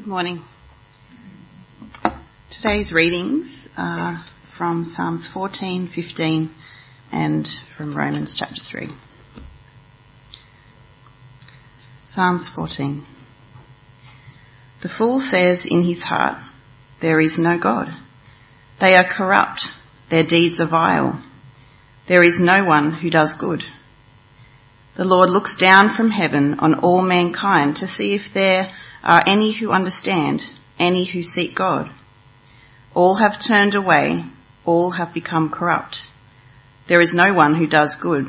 Good morning. Today's readings are from Psalms 14, 15, and from Romans chapter 3. Psalms 14. The fool says in his heart, There is no God. They are corrupt, their deeds are vile. There is no one who does good. The Lord looks down from heaven on all mankind to see if there are any who understand, any who seek God. All have turned away, all have become corrupt. There is no one who does good,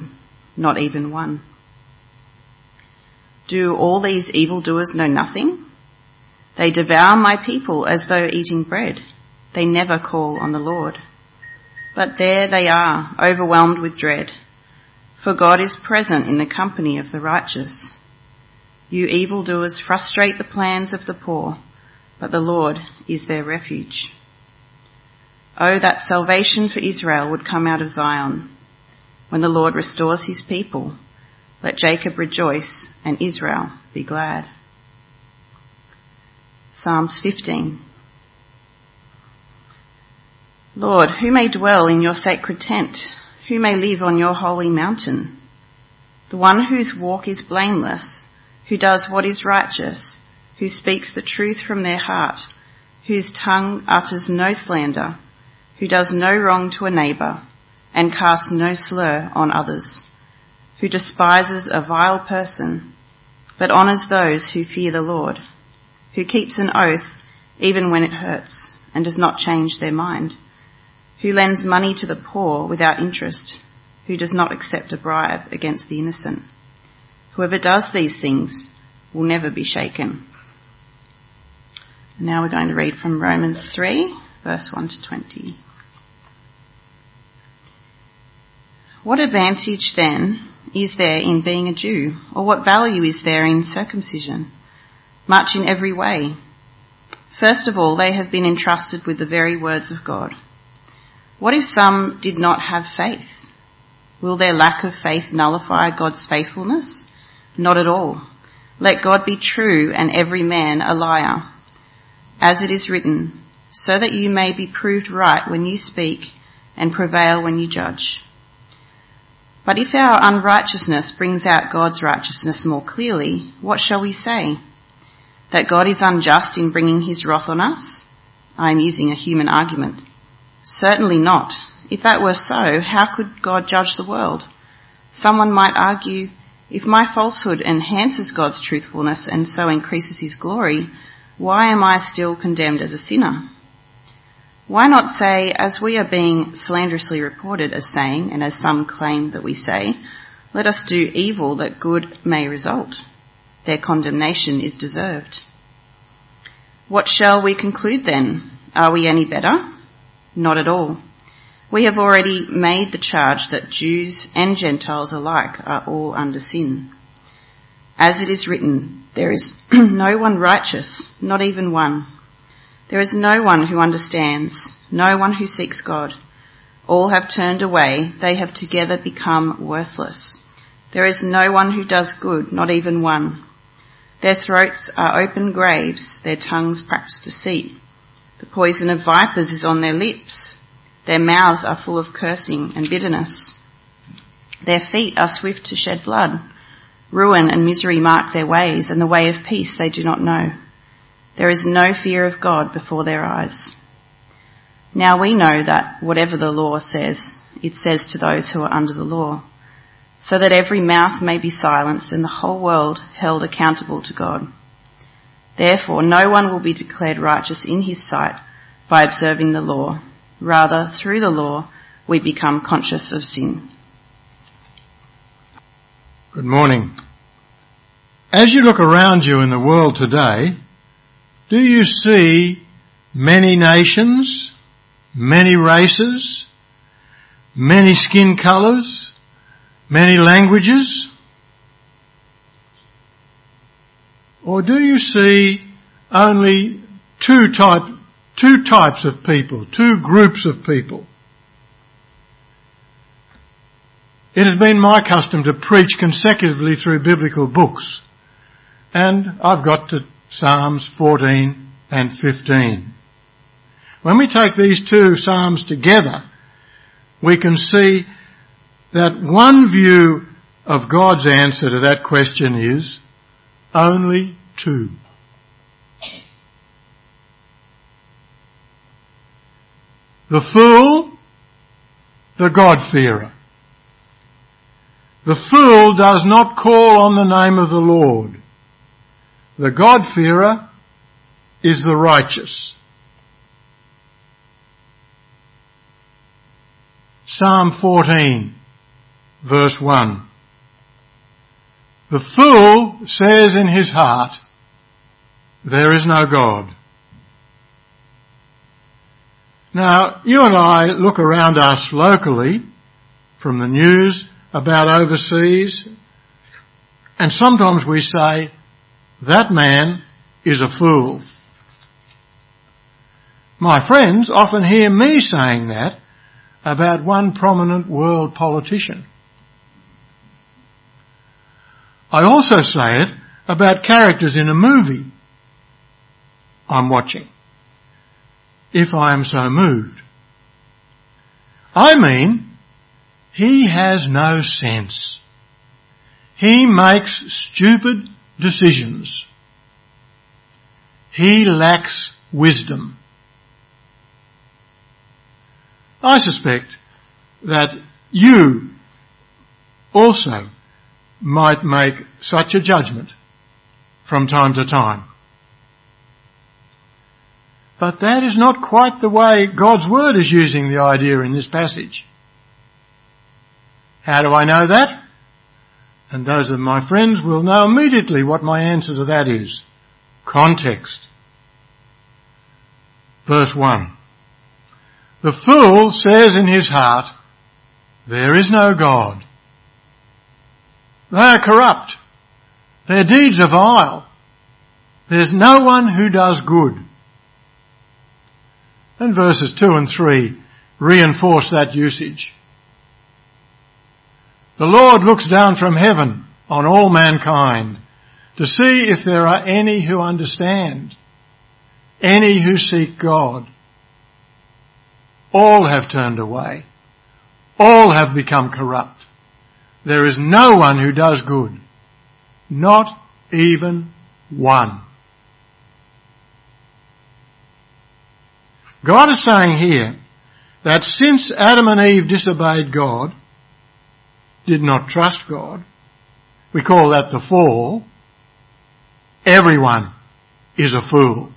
not even one. Do all these evildoers know nothing? They devour my people as though eating bread. They never call on the Lord. But there they are, overwhelmed with dread. For God is present in the company of the righteous. You evildoers frustrate the plans of the poor, but the Lord is their refuge. Oh, that salvation for Israel would come out of Zion. When the Lord restores his people, let Jacob rejoice and Israel be glad. Psalms 15. Lord, who may dwell in your sacred tent? Who may live on your holy mountain? The one whose walk is blameless who does what is righteous, who speaks the truth from their heart, whose tongue utters no slander, who does no wrong to a neighbour, and casts no slur on others, who despises a vile person, but honours those who fear the Lord, who keeps an oath even when it hurts, and does not change their mind, who lends money to the poor without interest, who does not accept a bribe against the innocent Whoever does these things will never be shaken. Now we're going to read from Romans 3, verse 1 to 20. What advantage then is there in being a Jew? Or what value is there in circumcision? Much in every way. First of all, they have been entrusted with the very words of God. What if some did not have faith? Will their lack of faith nullify God's faithfulness? Not at all. Let God be true and every man a liar. As it is written, so that you may be proved right when you speak and prevail when you judge. But if our unrighteousness brings out God's righteousness more clearly, what shall we say? That God is unjust in bringing his wrath on us? I am using a human argument. Certainly not. If that were so, how could God judge the world? Someone might argue, if my falsehood enhances God's truthfulness and so increases his glory, why am I still condemned as a sinner? Why not say, as we are being slanderously reported as saying, and as some claim that we say, let us do evil that good may result? Their condemnation is deserved. What shall we conclude then? Are we any better? Not at all. We have already made the charge that Jews and Gentiles alike are all under sin. As it is written, there is no one righteous, not even one. There is no one who understands, no one who seeks God. All have turned away, they have together become worthless. There is no one who does good, not even one. Their throats are open graves, their tongues practice deceit. The poison of vipers is on their lips. Their mouths are full of cursing and bitterness. Their feet are swift to shed blood. Ruin and misery mark their ways, and the way of peace they do not know. There is no fear of God before their eyes. Now we know that whatever the law says, it says to those who are under the law, so that every mouth may be silenced and the whole world held accountable to God. Therefore, no one will be declared righteous in his sight by observing the law Rather, through the law, we become conscious of sin. Good morning. As you look around you in the world today, do you see many nations, many races, many skin colours, many languages? Or do you see only two type, two types of people, two groups of people. It has been my custom to preach consecutively through biblical books. And I've got to Psalms 14 and 15. When we take these two Psalms together, we can see that one view of God's answer to that question is only two. The fool, the God-fearer. The fool does not call on the name of the Lord. The God-fearer is the righteous. Psalm 14, verse 1. The fool says in his heart, there is no God. Now, you and I look around us locally from the news about overseas and sometimes we say, that man is a fool. My friends often hear me saying that about one prominent world politician. I also say it about characters in a movie I'm watching, if I am so moved. I mean, he has no sense. He makes stupid decisions. He lacks wisdom. I suspect that you also might make such a judgment from time to time. But that is not quite the way God's Word is using the idea in this passage. How do I know that? And those of my friends will know immediately what my answer to that is. Context. Verse 1. The fool says in his heart, there is no God. They are corrupt. Their deeds are vile. There's no one who does good. And verses 2 and 3 reinforce that usage. The Lord looks down from heaven on all mankind to see if there are any who understand, any who seek God. All have turned away. All have become corrupt. There is no one who does good. Not even one. God is saying here that since Adam and Eve disobeyed God, did not trust God, we call that the fall, everyone is a fool.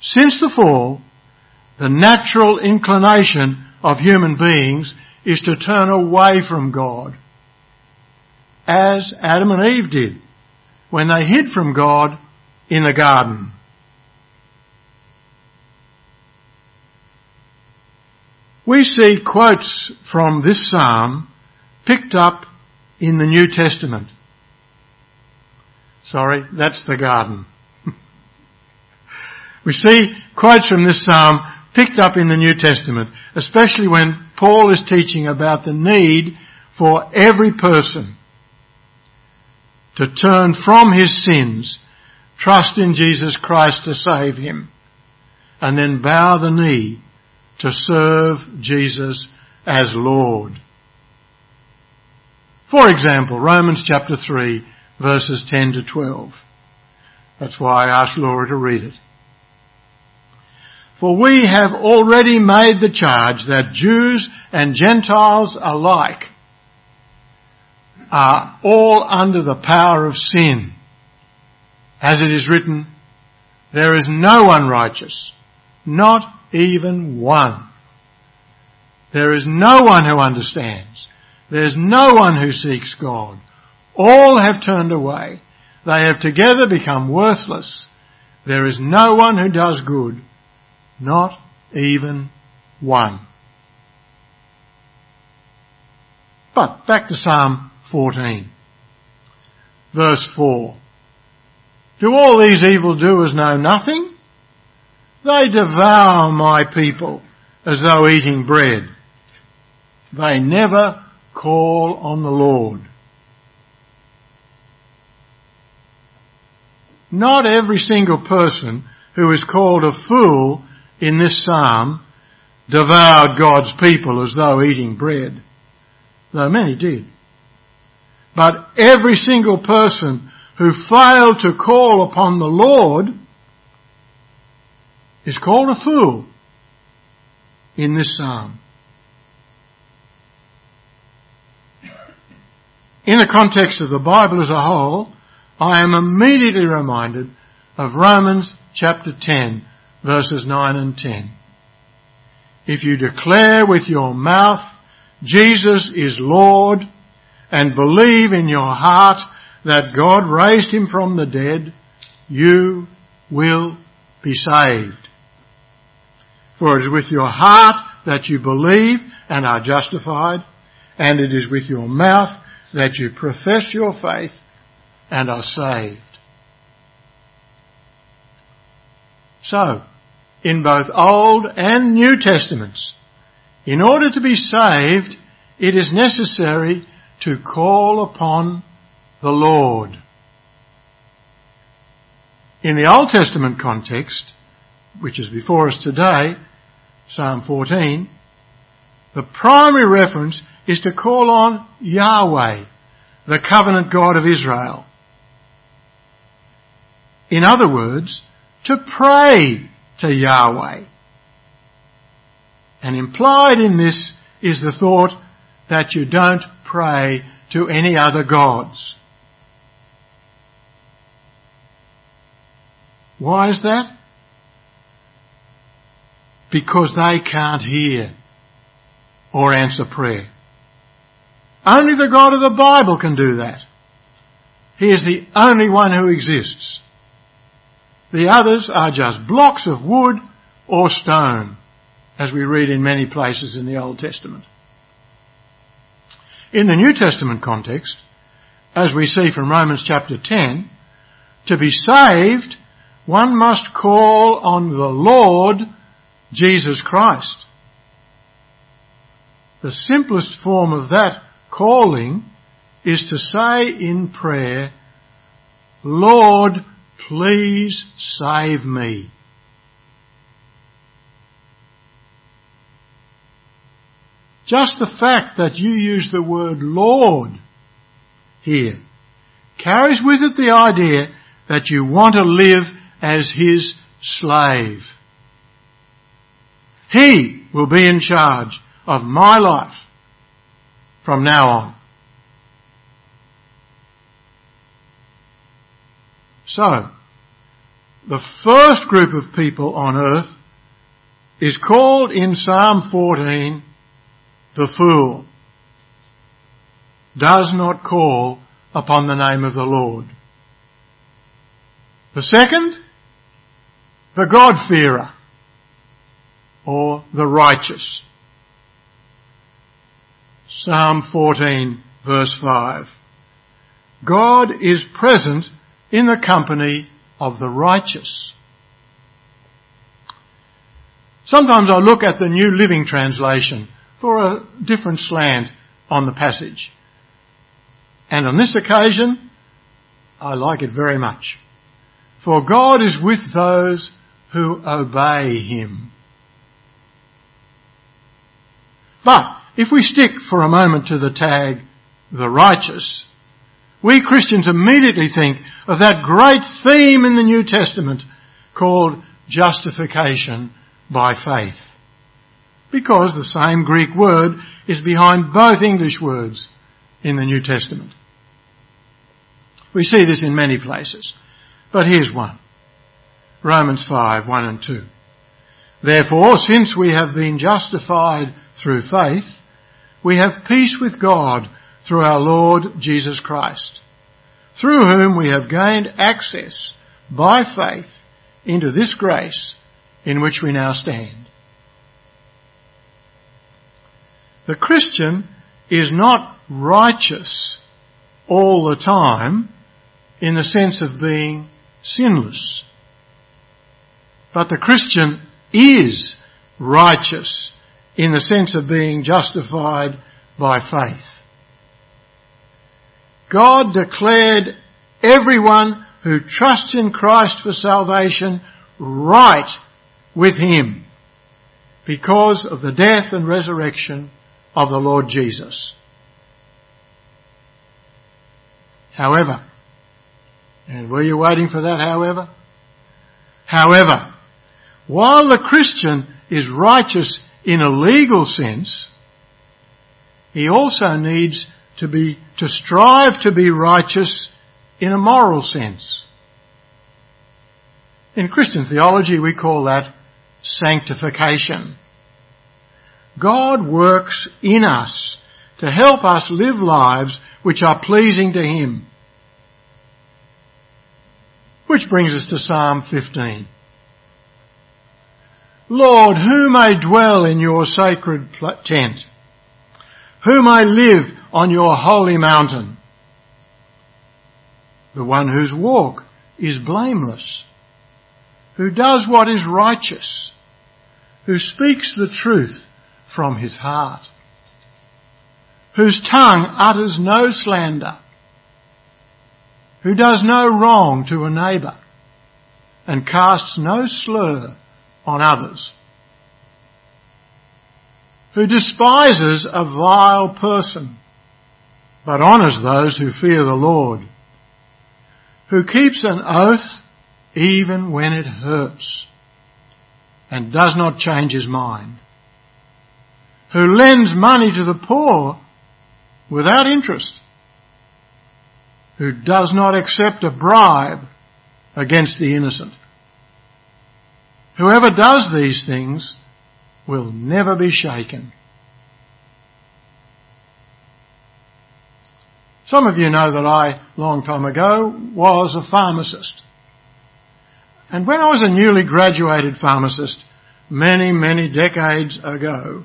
Since the fall, the natural inclination of human beings is to turn away from God. As Adam and Eve did when they hid from God in the garden. We see quotes from this psalm picked up in the New Testament. Sorry, that's the garden. we see quotes from this psalm picked up in the New Testament, especially when Paul is teaching about the need for every person to turn from his sins, trust in Jesus Christ to save him, and then bow the knee to serve Jesus as Lord. For example, Romans chapter 3 verses 10 to 12. That's why I asked Laura to read it. For we have already made the charge that Jews and Gentiles alike are all under the power of sin. As it is written, there is no one righteous, not even one. There is no one who understands. There's no one who seeks God. All have turned away. They have together become worthless. There is no one who does good not even one. But back to Psalm 14. Verse 4. Do all these evildoers know nothing? They devour my people as though eating bread. They never call on the Lord. not every single person who is called a fool in this psalm devoured God's people as though eating bread, though many did. But every single person who failed to call upon the Lord is called a fool in this psalm. In the context of the Bible as a whole, I am immediately reminded of Romans chapter 10 verses 9 and 10. If you declare with your mouth Jesus is Lord and believe in your heart that God raised him from the dead, you will be saved. For it is with your heart that you believe and are justified, and it is with your mouth that you profess your faith and are saved. So, in both Old and New Testaments, in order to be saved, it is necessary to call upon the Lord. In the Old Testament context, which is before us today, Psalm 14, the primary reference is to call on Yahweh, the covenant God of Israel. In other words, to pray to Yahweh. And implied in this is the thought that you don't pray to any other gods. Why is that? because they can't hear or answer prayer. Only the God of the Bible can do that. He is the only one who exists. The others are just blocks of wood or stone, as we read in many places in the Old Testament. In the New Testament context, as we see from Romans chapter 10, to be saved, one must call on the Lord Jesus Christ. The simplest form of that calling is to say in prayer, Lord, please save me. Just the fact that you use the word Lord here carries with it the idea that you want to live as His slave. He will be in charge of my life from now on. So, the first group of people on earth is called in Psalm 14 the fool. Does not call upon the name of the Lord. The second, the God-fearer or the righteous. Psalm 14 verse 5. God is present in the company of the righteous. Sometimes I look at the New Living Translation for a different slant on the passage. And on this occasion, I like it very much. For God is with those who obey Him. But if we stick for a moment to the tag, the righteous, we Christians immediately think of that great theme in the New Testament called justification by faith. Because the same Greek word is behind both English words in the New Testament. We see this in many places. But here's one. Romans 5, 1 and 2. Therefore, since we have been justified through faith, we have peace with God through our Lord Jesus Christ, through whom we have gained access by faith into this grace in which we now stand. The Christian is not righteous all the time in the sense of being sinless. But the Christian is righteous in the sense of being justified by faith. God declared everyone who trusts in Christ for salvation right with Him because of the death and resurrection of the Lord Jesus. However, and were you waiting for that however? However, while the Christian is righteous in a legal sense, he also needs to be, to strive to be righteous in a moral sense. In Christian theology we call that sanctification. God works in us to help us live lives which are pleasing to Him. Which brings us to Psalm 15. Lord, who may dwell in your sacred tent? Who may live on your holy mountain? The one whose walk is blameless, who does what is righteous, who speaks the truth from his heart, whose tongue utters no slander, who does no wrong to a neighbour, and casts no slur on others, who despises a vile person, but honours those who fear the Lord, who keeps an oath even when it hurts, and does not change his mind, who lends money to the poor without interest, who does not accept a bribe against the innocent. Whoever does these things will never be shaken. Some of you know that I, long time ago, was a pharmacist. And when I was a newly graduated pharmacist, many, many decades ago,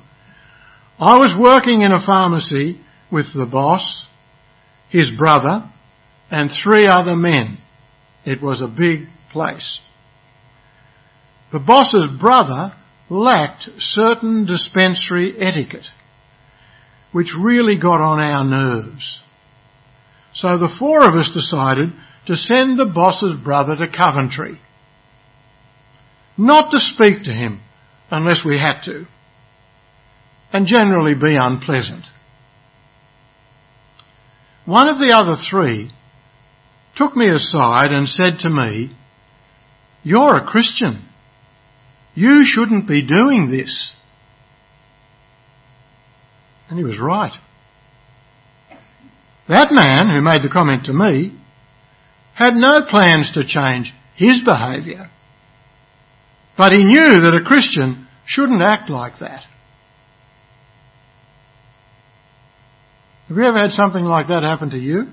I was working in a pharmacy with the boss, his brother, and three other men. It was a big place. The boss's brother lacked certain dispensary etiquette, which really got on our nerves. So the four of us decided to send the boss's brother to Coventry. Not to speak to him unless we had to and generally be unpleasant. One of the other three took me aside and said to me, You're a Christian. You shouldn't be doing this. And he was right. That man who made the comment to me had no plans to change his behaviour. But he knew that a Christian shouldn't act like that. Have you ever had something like that happen to you?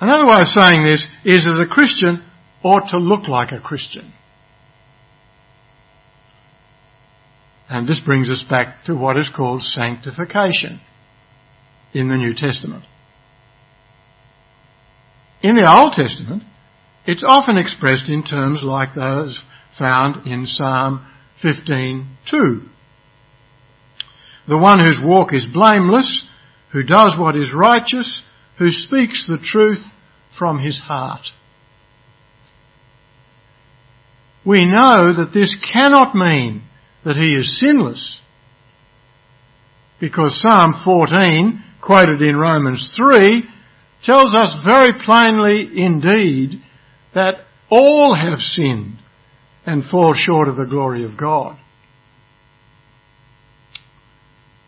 Another way of saying this is that a Christian ought to look like a Christian. And this brings us back to what is called sanctification in the New Testament. In the Old Testament, it's often expressed in terms like those found in Psalm 15:2 the one whose walk is blameless, who does what is righteous, who speaks the truth from his heart. We know that this cannot mean that he is sinless, because Psalm 14, quoted in Romans 3, tells us very plainly indeed that all have sinned and fall short of the glory of God.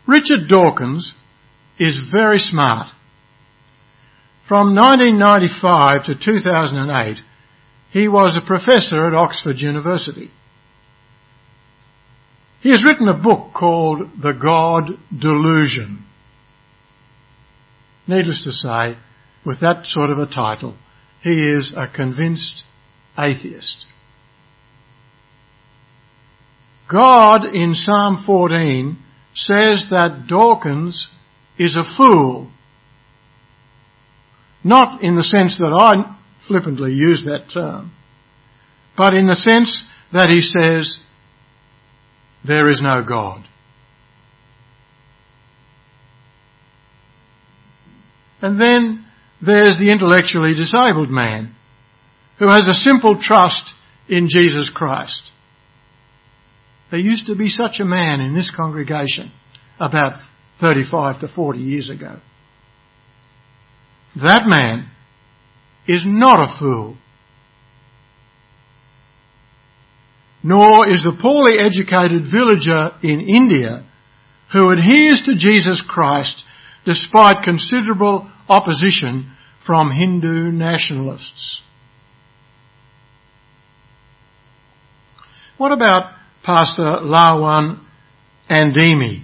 Richard Dawkins is very smart. From 1995 to 2008, he was a professor at Oxford University. He has written a book called The God Delusion. Needless to say, with that sort of a title, he is a convinced atheist. God in Psalm 14 says that Dawkins is a fool. Not in the sense that I flippantly use that term, but in the sense that he says there is no God. And then there's the intellectually disabled man who has a simple trust in Jesus Christ. There used to be such a man in this congregation about 35 to 40 years ago. That man is not a fool. Nor is the poorly educated villager in India who adheres to Jesus Christ despite considerable opposition from Hindu nationalists. What about Pastor Lawan Andimi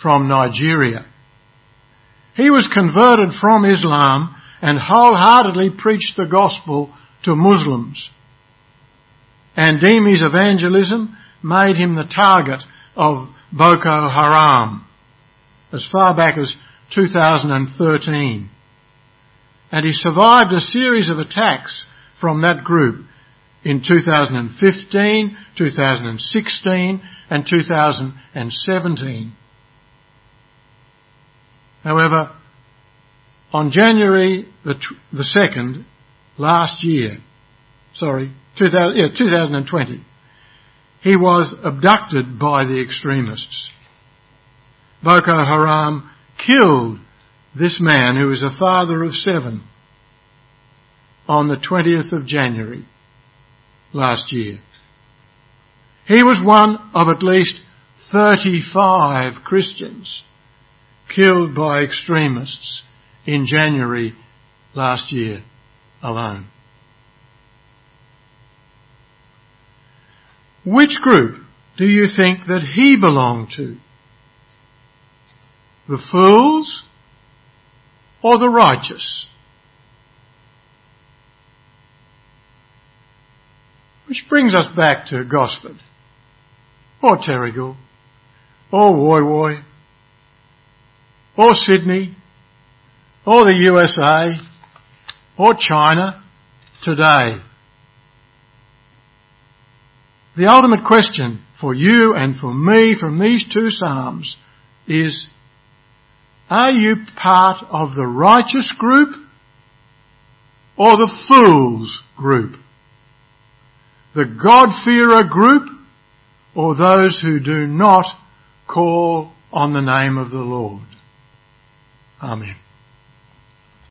from Nigeria? He was converted from Islam and wholeheartedly preached the gospel to Muslims. Andimi's evangelism made him the target of Boko Haram as far back as 2013. And he survived a series of attacks from that group in 2015, 2016 and 2017. However, on January the 2nd last year, sorry, 2000, yeah, 2020, he was abducted by the extremists. Boko Haram killed this man who is a father of seven on the 20th of January last year. He was one of at least 35 Christians killed by extremists in January last year alone. Which group do you think that he belonged to? The fools or the righteous? Which brings us back to Gosford, or Terrigal, or Woy Woy, or Sydney, or the USA, or China today. The ultimate question for you and for me from these two Psalms is, are you part of the righteous group or the fools group? The God-fearer group or those who do not call on the name of the Lord? Amen.